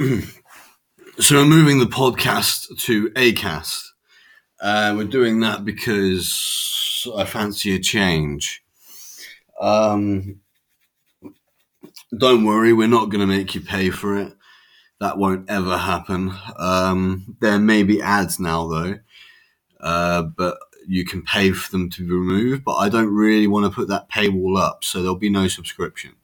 so we're moving the podcast to Acast. Uh, we're doing that because I fancy a change. Um, don't worry, we're not going to make you pay for it. That won't ever happen. Um, there may be ads now, though, uh, but you can pay for them to be removed. But I don't really want to put that paywall up, so there'll be no subscription.